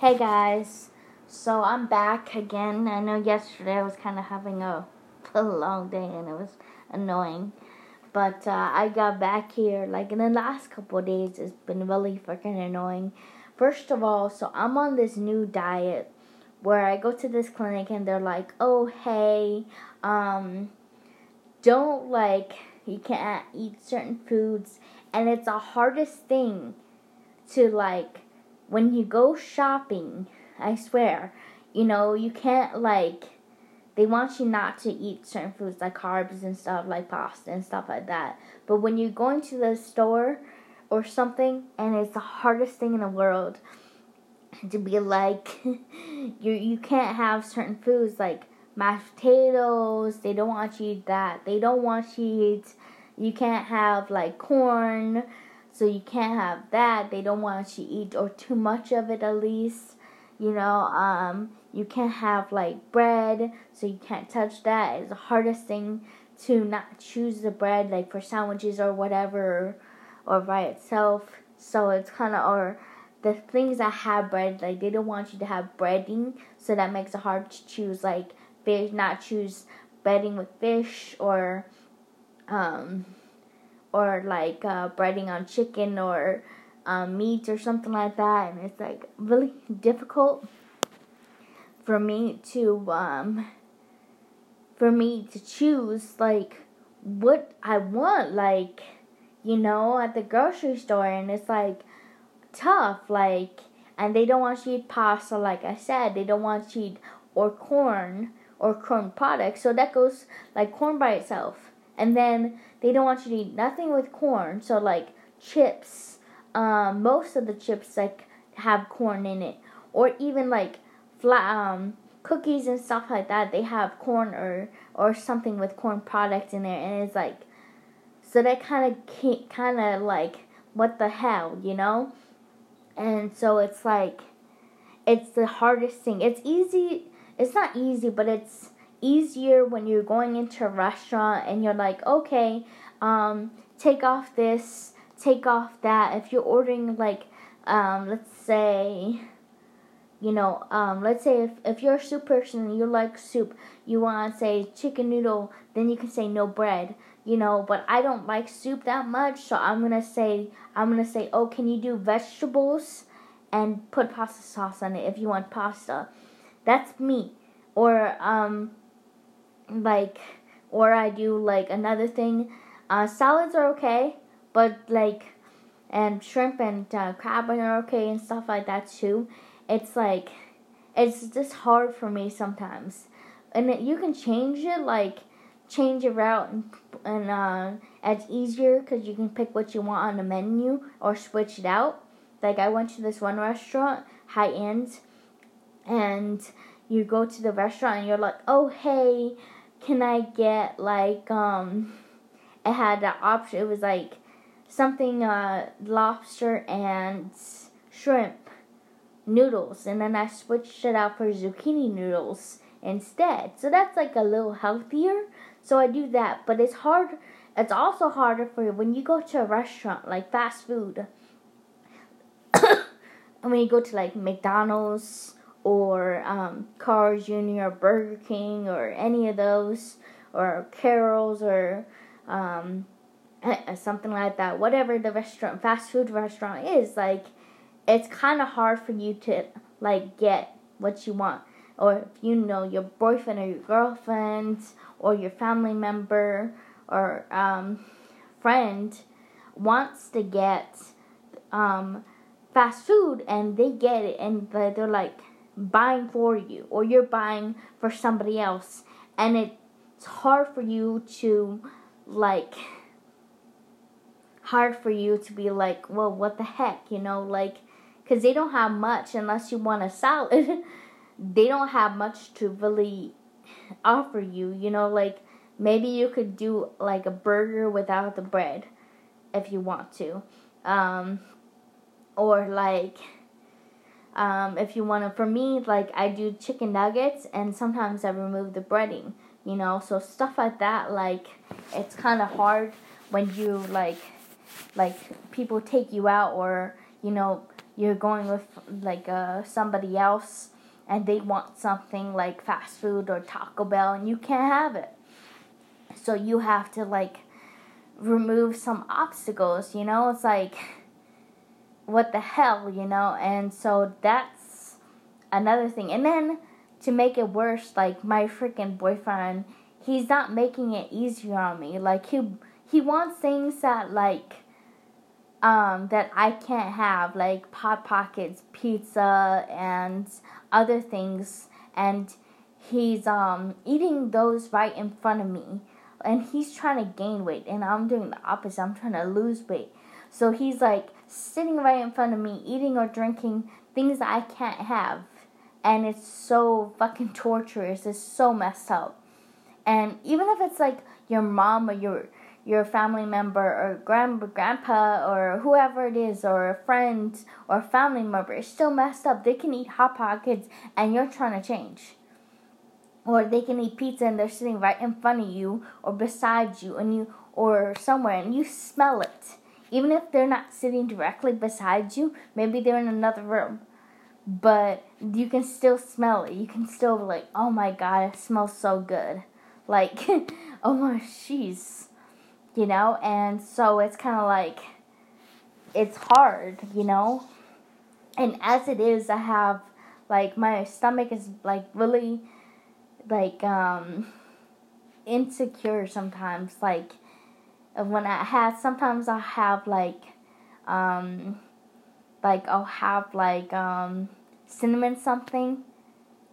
Hey guys, so I'm back again. I know yesterday I was kind of having a, a long day and it was annoying, but uh, I got back here like in the last couple days. It's been really freaking annoying. First of all, so I'm on this new diet where I go to this clinic and they're like, "Oh hey, um, don't like you can't eat certain foods," and it's the hardest thing to like when you go shopping, I swear, you know, you can't like they want you not to eat certain foods like carbs and stuff like pasta and stuff like that. But when you're going to the store or something and it's the hardest thing in the world to be like you you can't have certain foods like mashed potatoes, they don't want you to eat that. They don't want you to eat you can't have like corn so you can't have that. They don't want you to eat or too much of it at least. You know, um, you can't have like bread, so you can't touch that. It's the hardest thing to not choose the bread like for sandwiches or whatever or, by itself. So it's kind of or the things that have bread like they don't want you to have breading, so that makes it hard to choose like fish, not choose breading with fish or um or like uh, breading on chicken or um, meat or something like that, and it's like really difficult for me to um, for me to choose like what I want, like you know, at the grocery store, and it's like tough, like, and they don't want you to eat pasta, like I said, they don't want you to eat or corn or corn products, so that goes like corn by itself, and then they don't want you to eat nothing with corn. So like chips, um, most of the chips like have corn in it, or even like flat um, cookies and stuff like that. They have corn or or something with corn products in there, and it's like so that kind of kind of like what the hell, you know? And so it's like it's the hardest thing. It's easy. It's not easy, but it's easier when you're going into a restaurant and you're like, okay, um, take off this, take off that. If you're ordering like, um, let's say, you know, um, let's say if, if you're a soup person and you like soup, you want to say chicken noodle, then you can say no bread, you know, but I don't like soup that much, so I'm going to say, I'm going to say, oh, can you do vegetables and put pasta sauce on it if you want pasta? That's me. Or, um, like or I do like another thing. Uh, salads are okay, but like and shrimp and uh, crab are okay and stuff like that too. It's like it's just hard for me sometimes, and it, you can change it like change it route and and uh, it's easier because you can pick what you want on the menu or switch it out. Like I went to this one restaurant, high end, and you go to the restaurant and you're like, oh hey, can I get like um it had the option it was like something uh lobster and shrimp noodles and then I switched it out for zucchini noodles instead. So that's like a little healthier. So I do that, but it's hard it's also harder for you when you go to a restaurant like fast food. when you go to like McDonald's or um, Carl's Jr. or Burger King or any of those or Carol's or um, something like that. Whatever the restaurant, fast food restaurant is, like it's kind of hard for you to like get what you want. Or if you know your boyfriend or your girlfriend or your family member or um, friend wants to get um, fast food and they get it and they're like buying for you or you're buying for somebody else. And it's hard for you to like hard for you to be like well what the heck you know like because they don't have much unless you want a salad. They don't have much to really offer you you know like maybe you could do like a burger without the bread if you want to. Um, or like um, if you want to, for me, like I do chicken nuggets and sometimes I remove the breading, you know, so stuff like that, like it's kind of hard when you like, like people take you out or, you know, you're going with like uh, somebody else and they want something like fast food or Taco Bell and you can't have it. So you have to like remove some obstacles, you know? It's like what the hell, you know? And so that's another thing. And then to make it worse, like my freaking boyfriend, he's not making it easier on me. Like he he wants things that like um that I can't have, like Hot Pockets, pizza and other things and he's um eating those right in front of me and he's trying to gain weight and I'm doing the opposite. I'm trying to lose weight. So he's like sitting right in front of me eating or drinking things that I can't have. And it's so fucking torturous. It's so messed up. And even if it's like your mom or your your family member or grandpa, grandpa or whoever it is or a friend or family member, it's still messed up. They can eat hot pockets and you're trying to change or they can eat pizza and they're sitting right in front of you or beside you and you or somewhere and you smell it even if they're not sitting directly beside you maybe they're in another room. But you can still smell it. You can still be like oh my god it smells so good. Like oh my jeez you know? And so it's kind of like it's hard you know? And as it is i have like my stomach is like really like um insecure sometimes. Like when I have sometimes I have like um like I'll have like um cinnamon something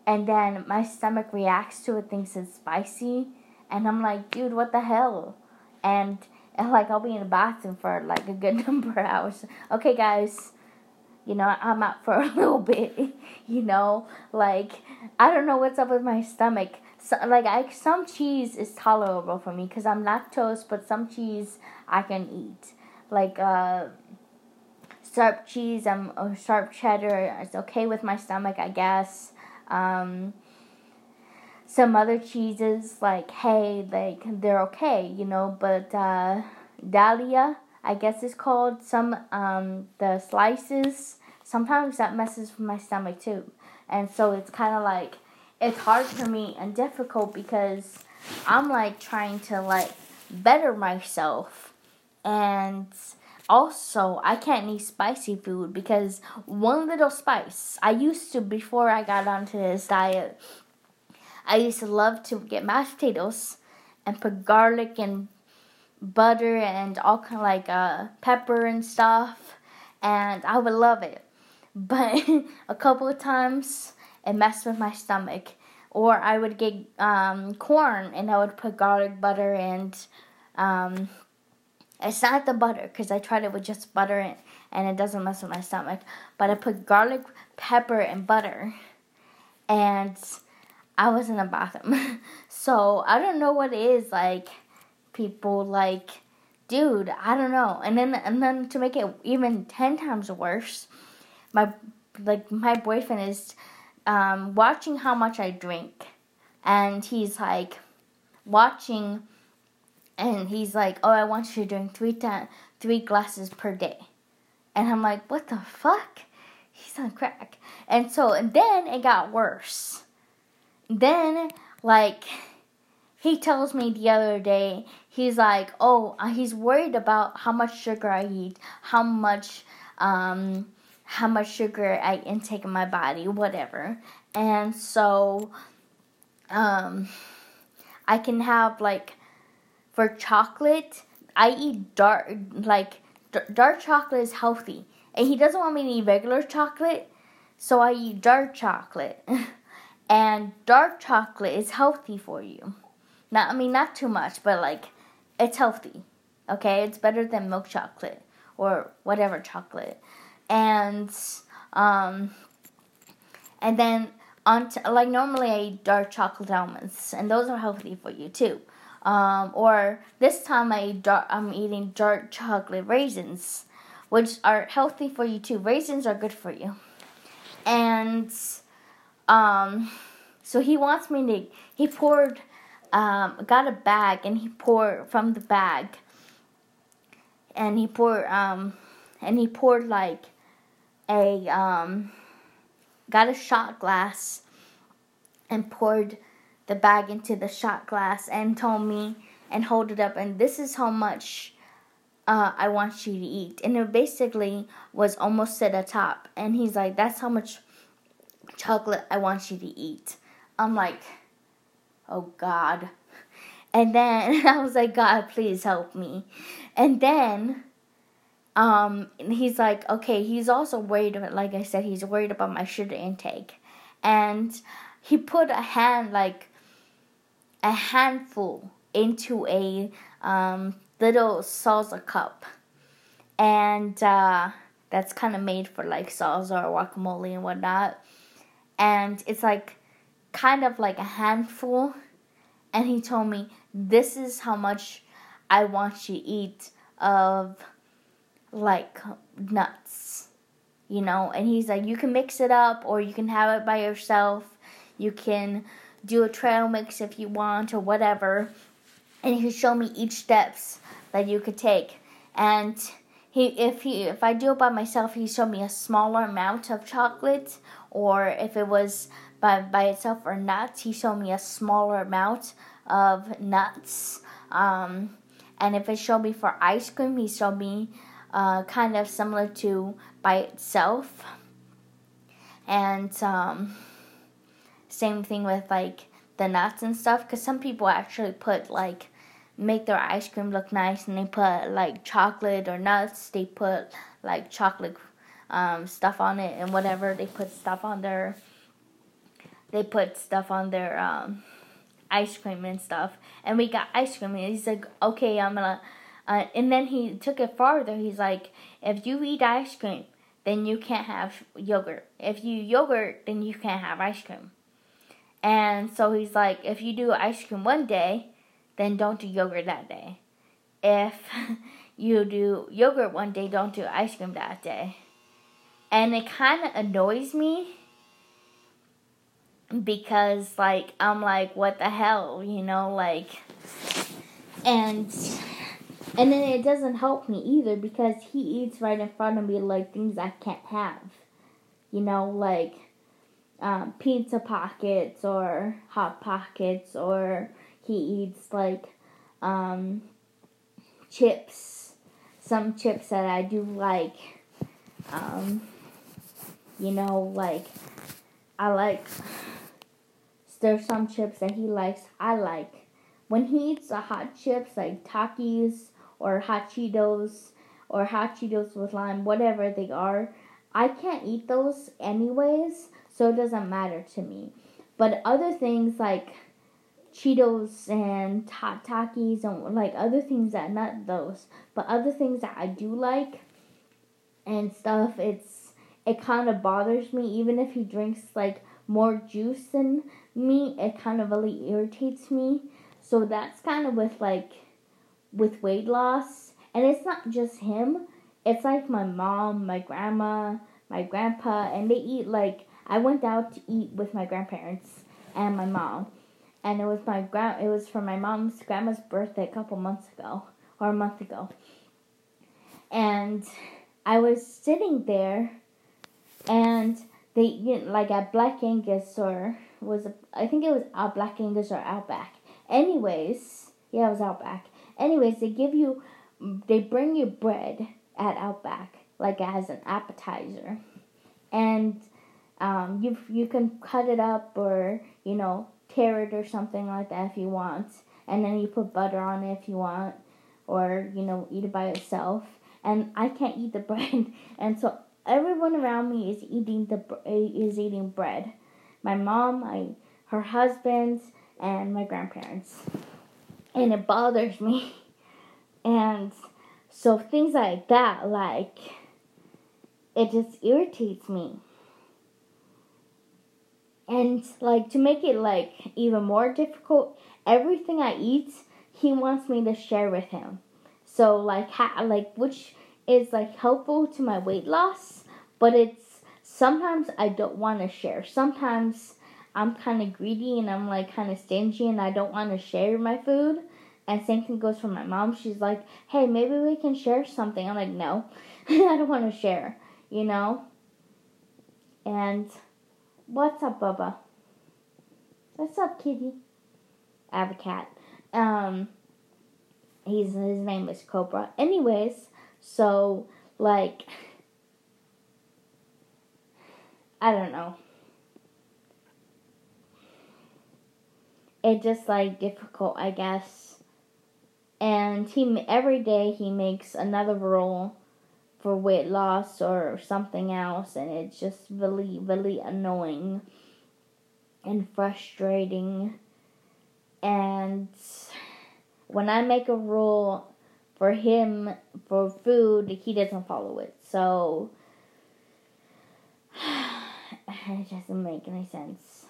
and then my stomach reacts to it thinks it's spicy and I'm like dude what the hell? And and like I'll be in the bathroom for like a good number of hours. Okay guys you know, I'm out for a little bit, you know, like I don't know what's up with my stomach. So, like I some cheese is tolerable for me cuz I'm lactose, but some cheese I can eat. Like uh sharp cheese, I'm um, sharp cheddar, it's okay with my stomach, I guess. Um some other cheeses like hey, like they're okay, you know, but uh Dahlia I guess it's called. Some um, the slices sometimes that messes with my stomach too, and so it's kind of like it's hard for me and difficult because I'm like trying to like better myself, and also I can't eat spicy food because one little spice I used to before I got onto this diet. I used to love to get mashed potatoes and put garlic and butter and all kind of like uh, pepper and stuff, and I would love it. But a couple of times it messed with my stomach. Or I would get um, corn and I would put garlic butter and um, it's not the butter because I tried it with just butter and, and it doesn't mess with my stomach. But I put garlic, pepper, and butter, and I was in the bathroom. so I don't know what it is like people like dude i don't know and then and then to make it even 10 times worse my like my boyfriend is um, watching how much i drink. And he's like watching and he's like oh i want you to drink three times three glasses per day. And i'm like what the fuck? He's on crack. And so and then it got worse. Then like he tells me the other day, he's like, oh, uh, he's worried about how much sugar I eat, how much, um, how much sugar I intake in my body, whatever. And so, um, I can have like, for chocolate, I eat dark, like, dark chocolate is healthy. And he doesn't want me to eat regular chocolate, so I eat dark chocolate. and dark chocolate is healthy for you. Not I mean not too much, but like it's healthy. Okay, it's better than milk chocolate or whatever chocolate. And um and then on t- like normally I eat dark chocolate almonds and those are healthy for you too. Um, or this time I eat dark, I'm eating dark chocolate raisins, which are healthy for you too. Raisins are good for you. And um, so he wants me to. He poured um, got a bag and he poured from the bag and he poured um, and he poured like a um got a shot glass and poured the bag into the shot glass and told me and hold it up and this is how much uh, I want you to eat. And it basically was almost at the top. And he's like, that's how much chocolate I want you to eat. I'm like, oh God. And then I was like, God, please help me. And then um, he's like, okay, he's also worried, about, like I said, he's worried about my sugar intake. And he put a hand, like a handful, into a um, little salsa cup. And uh, that's kind of made for like salsa or guacamole and whatnot. And it's like kind of like a handful. And he told me, this is how much I want you to eat of like nuts, you know. And he's like, you can mix it up or you can have it by yourself. You can do a trail mix if you want or whatever. And he showed me each steps that you could take. And he, if he, if I do it by myself, he showed me a smaller amount of chocolate, or if it was by by itself or nuts, he showed me a smaller amount of nuts. Um, and if it showed me for ice cream, he showed me uh, kind of similar to by itself. And um, same thing with like the nuts and stuff, because some people actually put like make their ice cream look nice and they put like chocolate or nuts. They put like chocolate um, stuff on it and whatever. They put stuff on their they put stuff on their um, ice cream and stuff. And we got ice cream and he's like, okay, I'm gonna uh, and then he took it farther. He's like, if you eat ice cream, then you can't have yogurt. If you yogurt, then you can't have ice cream. And so he's like, if you do ice cream one day, then don't do yogurt that day. If you do yogurt one day, don't do ice cream that day. And it kind of annoys me because, like, I'm like, what the hell, you know, like, and and then it doesn't help me either because he eats right in front of me like things I can't have. You know, like um, pizza pockets or hot pockets, or he eats like um, chips, some chips that I do like. Um, you know, like I like. There's some chips that he likes. I like. When he eats the hot chips like Takis or hot Cheetos or hot Cheetos with lime, whatever they are. I can't eat those anyways, so it doesn't matter to me. But other things like Cheetos and hot Takis and like other things that not those, but other things that I do like and stuff, it's it kind of bothers me. Even if he drinks like more juice than me, it kind of really irritates me. So that's kind of with like with weight loss. And it's not just him, it's like my mom, my grandma, my grandpa, and they eat like I went out to eat with my grandparents and my mom. And it was my grand it was for my mom's grandma's birthday a couple months ago or a month ago. And I was sitting there and they you know, like at Black Angus or was I think it was a Black Angus or Outback. Anyways, yeah, it was Outback. Anyways, they give you, they bring you bread at Outback, like as an appetizer. And um, you, you can cut it up or, you know, tear it or something like that if you want. And then you put butter on it if you want. Or, you know, eat it by itself. And I can't eat the bread. And so everyone around me is eating the is eating bread. My mom, my her husband, and my grandparents and it bothers me. And so things like that, like, it just irritates me. And like to make it like even more difficult, everything I eat, he wants me to share with him. So like ha- like which is like helpful to my weight loss, but it's sometimes I don't want to share. Sometimes I'm kind of greedy and I'm like kind of stingy and I don't want to share my food. And same thing goes for my mom. She's like, hey, maybe we can share something. I'm like, no, I don't want to share, you know? And what's up, Bubba? What's up, kitty? I have a cat. Um, he's his name is Cobra. Anyways, so like, I don't know. It's just like difficult, I guess. And he every day he makes another rule for weight loss or something else, and it's just really, really annoying and frustrating. And when I make a rule for him for food, he doesn't follow it. So it doesn't make any sense.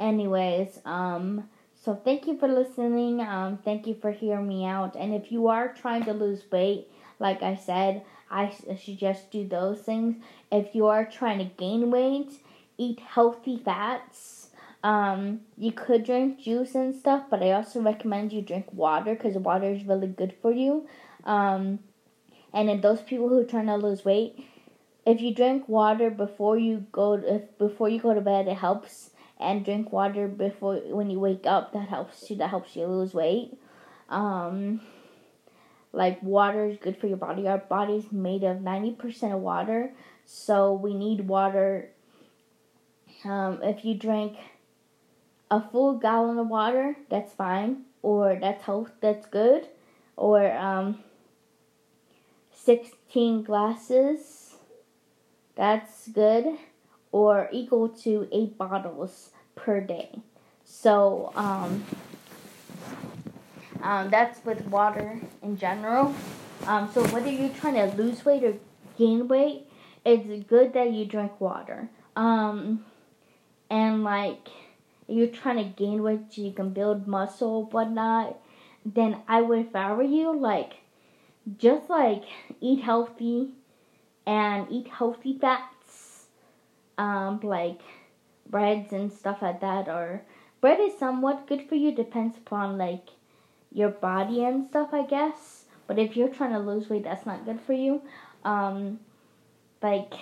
Anyways, um, so thank you for listening. Um, thank you for hearing me out. And if you are trying to lose weight, like I said, I suggest do those things. If you are trying to gain weight, eat healthy fats. Um, you could drink juice and stuff, but I also recommend you drink water because water is really good for you. Um, and in those people who are trying to lose weight, if you drink water before you go to, if, before you go to bed, it helps. And drink water before when you wake up. That helps you. That helps you lose weight. Um, like water is good for your body. Our body is made of 90% of water, so we need water. Um, if you drink a full gallon of water, that's fine, or that's health, that's good, or um, 16 glasses, that's good, or equal to eight bottles per day. So, um, um, that's with water in general. Um, so whether you're trying to lose weight or gain weight, it's good that you drink water. Um, and like you're trying to gain weight so you can build muscle, whatnot, then I would if I were you, like just like eat healthy and eat healthy fats, um, like breads and stuff like that. Or bread is somewhat good for you, depends upon like your body and stuff, I guess. But if you're trying to lose weight, that's not good for you. Um, like,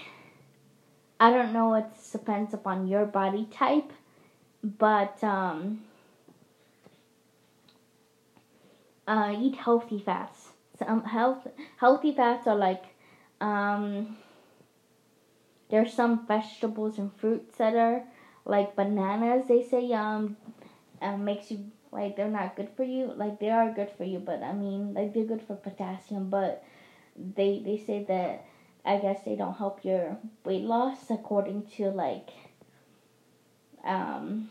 I don't know, it depends upon your body type, but um, uh, eat healthy fats. Some health healthy fats are like um, there's some vegetables and fruits that are like bananas. They say um, um makes you like they're not good for you. Like they are good for you, but I mean like they're good for potassium, but they they say that I guess they don't help your weight loss according to like um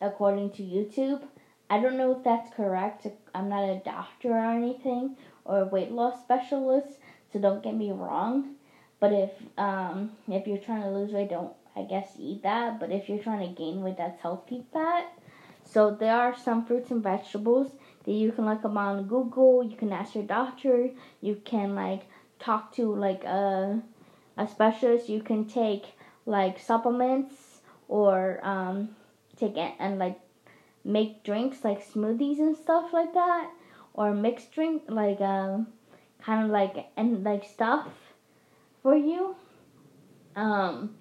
according to YouTube. I don't know if that's correct. I'm not a doctor or anything or a weight loss specialist, so don't get me wrong. But if um if you're trying to lose weight, don't I guess eat that. But if you're trying to gain weight, that's healthy fat. So there are some fruits and vegetables that you can look up on Google. You can ask your doctor. You can like talk to like a a specialist. You can take like supplements or um, take it and like make drinks like smoothies and stuff like that, or mixed drink like um kind of like and like stuff for you. Um,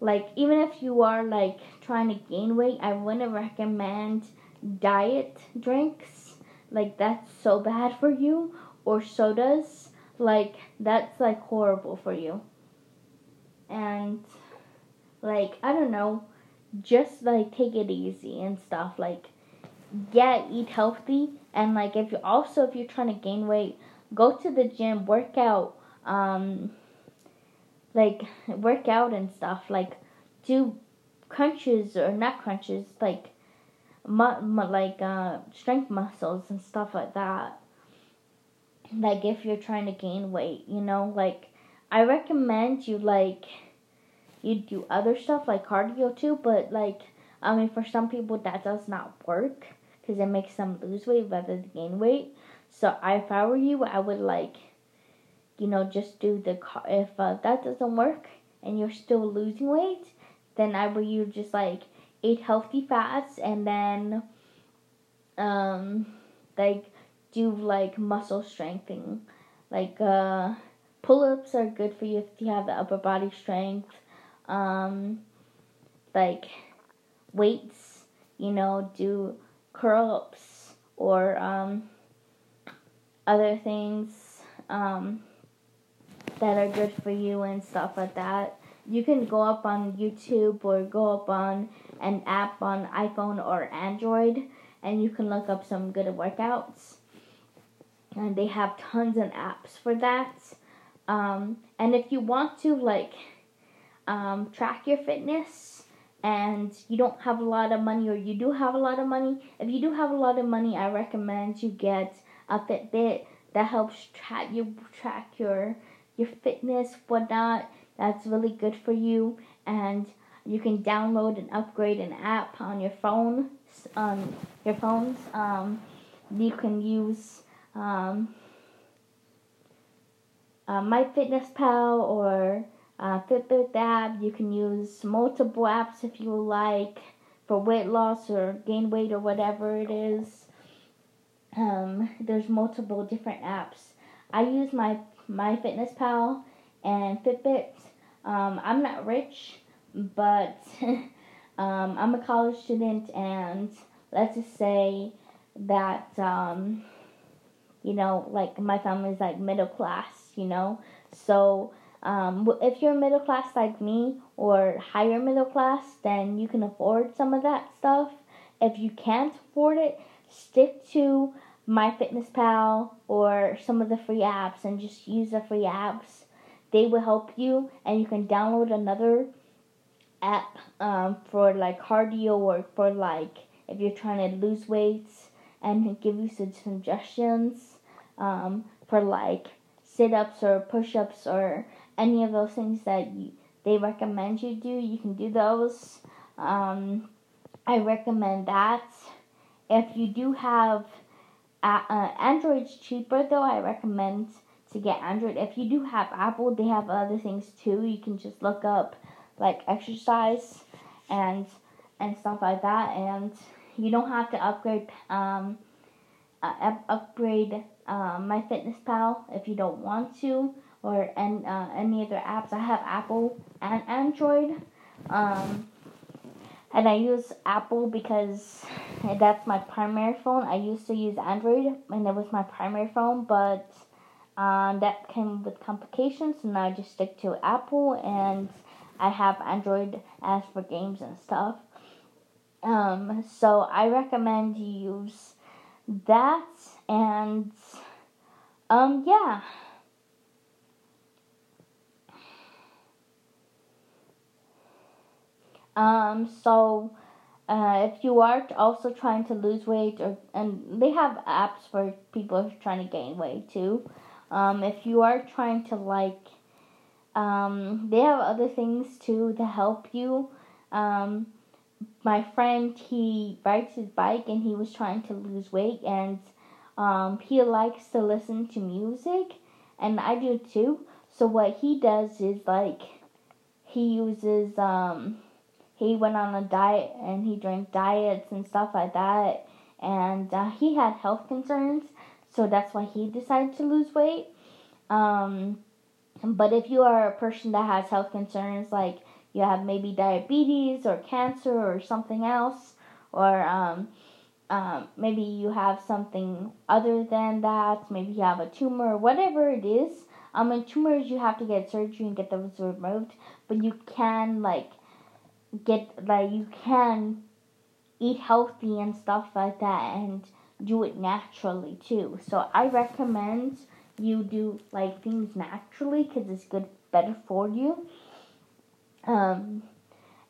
like even if you are like trying to gain weight, I wouldn't recommend diet drinks. Like that's so bad for you or sodas. Like that's like horrible for you. And like I don't know, just like take it easy and stuff. Like yeah, eat healthy and like if you also if you're trying to gain weight, go to the gym, work out. Um, like work out and stuff like do crunches or not crunches like mu- mu- like uh, strength muscles and stuff like that. Like if you're trying to gain weight you know like i recommend you like you do other stuff like cardio too but like i mean for some people that does not work because it makes them lose weight rather than gain weight. So if i were you i would like you know, just do the car. If uh, that doesn't work and you're still losing weight, then I would you just like eat healthy fats and then um like do like muscle strengthening. Like uh pull ups are good for you if you have the upper body strength. um, like weights, you know, do curl ups or um, other things um, that are good for you and stuff like that. You can go up on YouTube or go up on an app on iPhone or Android and you can look up some good workouts. And they have tons of apps for that. Um, and if you want to, like, um, track your fitness and you don't have a lot of money or you do have a lot of money, if you do have a lot of money, I recommend you get a Fitbit that helps track you track your your fitness, whatnot. That's really good for you, and you can download and upgrade an app on your phone, um, your phones. Um, you can use um, uh, MyFitnessPal or uh, Fitbit app. You can use multiple apps if you like for weight loss or gain weight or whatever it is. Um, there's multiple different apps. I use my MyFitnessPal and Fitbit. Um, I'm not rich, but um, I'm a college student, and let's just say that um, you know, like my family's like middle class, you know, so um, if you're middle class like me or higher middle class, then you can afford some of that stuff. If you can't afford it, stick to MyFitnessPal or some of the free apps and just use the free apps. They will help you, and you can download another app um, for like cardio or for like if you're trying to lose weight and give you some suggestions um, for like sit ups or push ups or any of those things that you, they recommend you do, you can do those. Um, I recommend that. If you do have uh, uh, Android's cheaper though, I recommend to get Android. If you do have Apple, they have other things too. You can just look up like exercise and and stuff like that, and you don't have to upgrade um, uh, upgrade uh, MyFitnessPal if you don't want to or and uh, any other apps. I have Apple and Android, um, and I use Apple because that's my primary phone. I used to use Android and it was my primary phone, but um, that came with complications, now I just stick to Apple and I have Android as for games and stuff. Um, so I recommend you use that and um yeah. Um, so uh, if you are also trying to lose weight, or and they have apps for people trying to gain weight too. Um, if you are trying to like, um, they have other things too to help you. Um, my friend he rides his bike and he was trying to lose weight and um, he likes to listen to music and I do too. So what he does is like he uses um he went on a diet and he drank diets and stuff like that. And uh, he had health concerns, so that's why he decided to lose weight. Um, but if you are a person that has health concerns, like you have maybe diabetes or cancer or something else, or um, um, maybe you have something other than that, maybe you have a tumor or whatever it is. Um, in tumors, you have to get surgery and get those removed, but you can like get like you can eat healthy and stuff like that and do it naturally too. So I recommend you do like things naturally because it's good, better for you, um,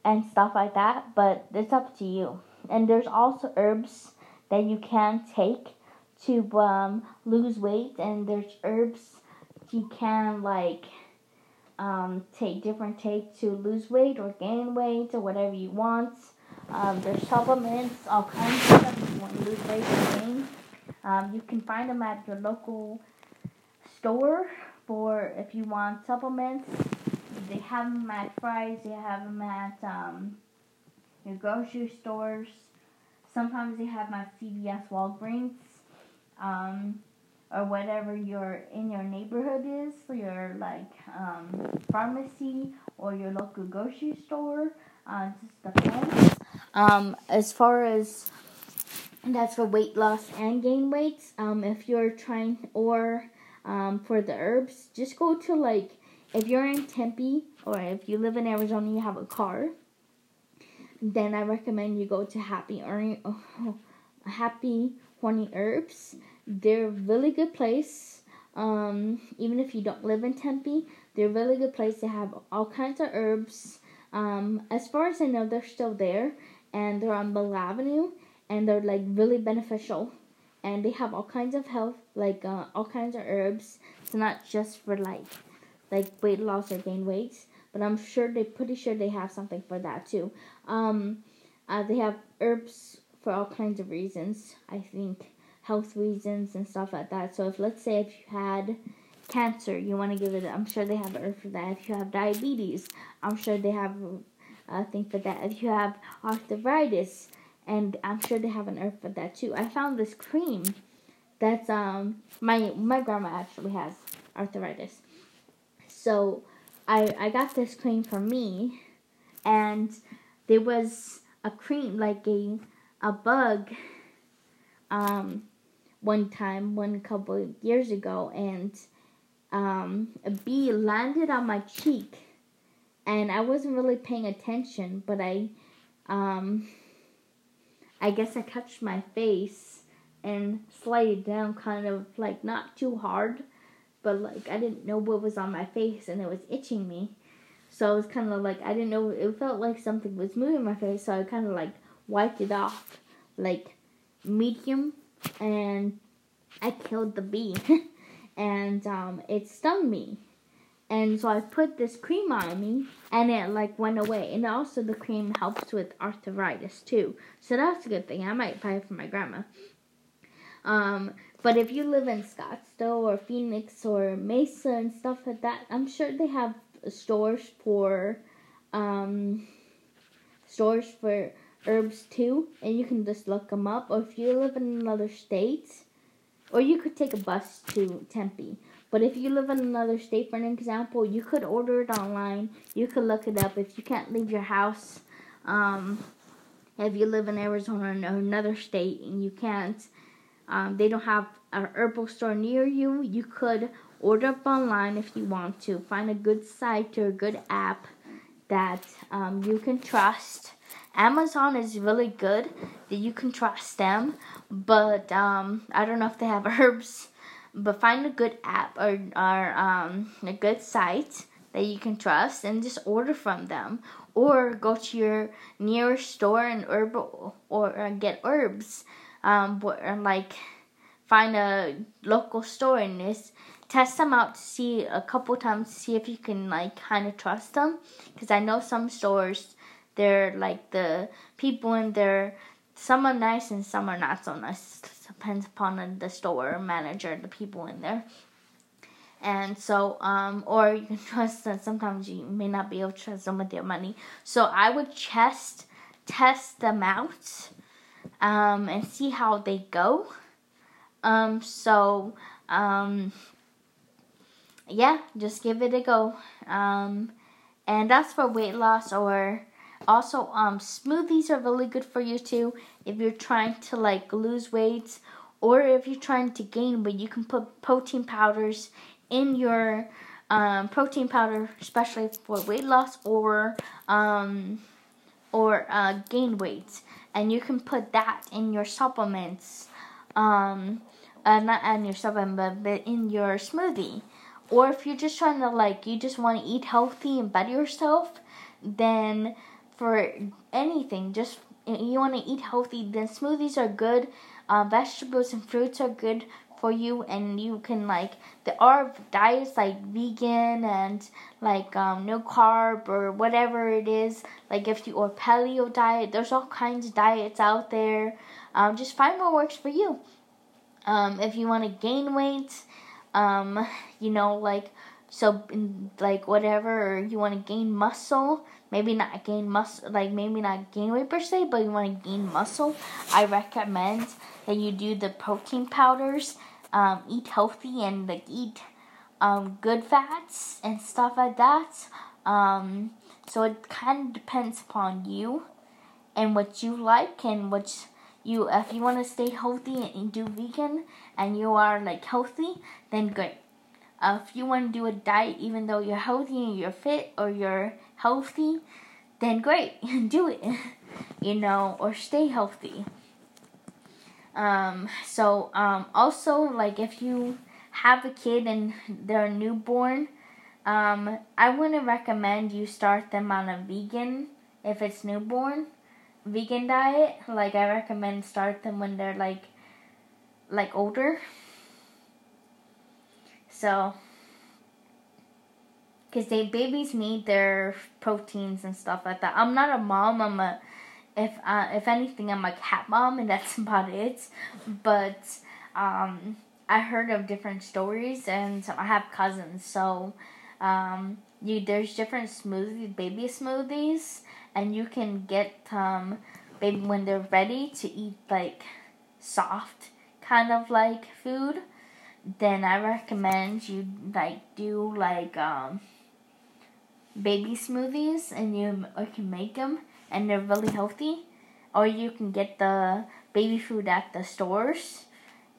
and stuff like that. But it's up to you. And there's also herbs that you can take to um, lose weight, and there's herbs you can like um, take different take to lose weight or gain weight or whatever you want. Um, there's supplements, all kinds of stuff if you want to lose weight or gain. Um, you can find them at your local store for if you want supplements. They have them at Fry's. They have them at um, your grocery stores. Sometimes they have at CVS, Walgreens. Um, or whatever your in your neighborhood is for your like um, pharmacy or your local grocery store. Uh, just depends. Um, as far as that's for weight loss and gain weights. Um, if you're trying or um, for the herbs, just go to like if you're in Tempe or if you live in Arizona, you have a car. Then I recommend you go to Happy Happy Horny Herbs. They're a really good place. Um, even if you don't live in Tempe, they're a really good place. They have all kinds of herbs. Um, as far as I know, they're still there, and they're on Bell Avenue, and they're like really beneficial. And they have all kinds of health, like uh, all kinds of herbs. It's not just for like like weight loss or gain weight, but I'm sure they pretty sure they have something for that too. Um, uh, they have herbs for all kinds of reasons. I think health reasons and stuff like that. So if let's say if you had cancer, you want to give it. I'm sure they have herb for that. If you have diabetes, I'm sure they have a thing for that. If you have arthritis, and I'm sure they have an herb for that too. I found this cream that's um my my grandma actually has arthritis, so I I got this cream for me, and there was a cream like a a bug um one time one couple years ago and um a bee landed on my cheek and I wasn't really paying attention but I um I guess I touched my face and slid it down kind of like not too hard but like I didn't know what was on my face and it was itching me. So I was kind of like I didn't know it felt like something was moving my face, so I kind of like wiped it off like medium and I killed the bee and um, it stung me. And so I put this cream on me and it like went away. And also the cream helps with arthritis too. So that's a good thing. I might buy it for my grandma. Um, but if you live in Scottsdale or Phoenix or Mesa and stuff like that, I'm sure they have stores for um, stores for herbs too, and you can just look them up. Or if you live in another state, or you could take a bus to Tempe. But if you live in another state, for an example, you could order it online. You could look it up if you can't leave your house. Um, if you live in Arizona or another state and you can't, um, they don't have a herbal store near you, you could order up online if you want to. Find a good site or a good app that um, you can trust. Amazon is really good that you can trust them, but um, I don't know if they have herbs. But find a good app or, or um, a good site that you can trust and just order from them or go to your nearest store and herb or, or get herbs um, or like find a local store and just test them out to see a couple times to see if you can like kind of trust them because I know some stores they're like the people in there. Some are nice and some are not so nice. Depends upon the store manager the people in there. And so um or you can trust them sometimes you may not be able to trust them with your money. So i would test test them out um and see how they go. Um, so, um, yeah, just give it a go. Um, and that's for weight loss or also um, smoothies are really good for you too if you're trying to like lose weight or if you're trying to gain weight you can put protein powders in your um, protein powder especially for weight loss or um, or uh, gain weight and you can put that in your supplements um, uh, not in your supplement, but in your smoothie. Or if you're just trying to like, you just want to eat healthy and better yourself, then for anything, just you want to eat healthy, then smoothies are good. Uh, vegetables and fruits are good for you, and you can like there are diets like vegan and like um, no carb or whatever it is. Like if you or paleo diet, there's all kinds of diets out there. Um, just find what works for you. Um, if you want to gain weight, um, you know, like so, like whatever, you want to gain muscle, maybe not gain muscle, like maybe not gain weight per se, but you want to gain muscle. I recommend that you do the protein powders. um, eat healthy and like eat um, good fats and stuff like that. Um, so it kind of depends upon you and what you like and what you if you want to stay healthy and do vegan and you are like healthy, then great. Uh, if you want to do a diet even though you're healthy and you're fit or you're healthy, then great, do it. you know, or stay healthy. Um, so um, also like if you have a kid and they're newborn, um, I wouldn't recommend you start them on a vegan if it's newborn vegan diet. Like I recommend start them when they're like like older. So because they babies need their proteins and stuff like that. I'm not a mom. I'm a if uh, if anything, I'm a cat mom, and that's about it. But um, I heard of different stories, and I have cousins, so um, you there's different smoothies, baby smoothies, and you can get um, baby when they're ready to eat like soft kind of like food. Then I recommend you like do like um, baby smoothies, and you can make them and they're really healthy. Or you can get the baby food at the stores,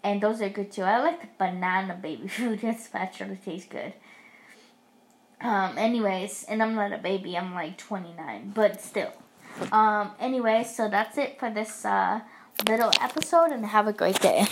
and those are good too. I like the banana baby food. It's actually tastes good. Um, anyways, and I'm not a baby. I'm like 29, but still. Um, anyway, so that's it for this uh, little episode, and have a great day.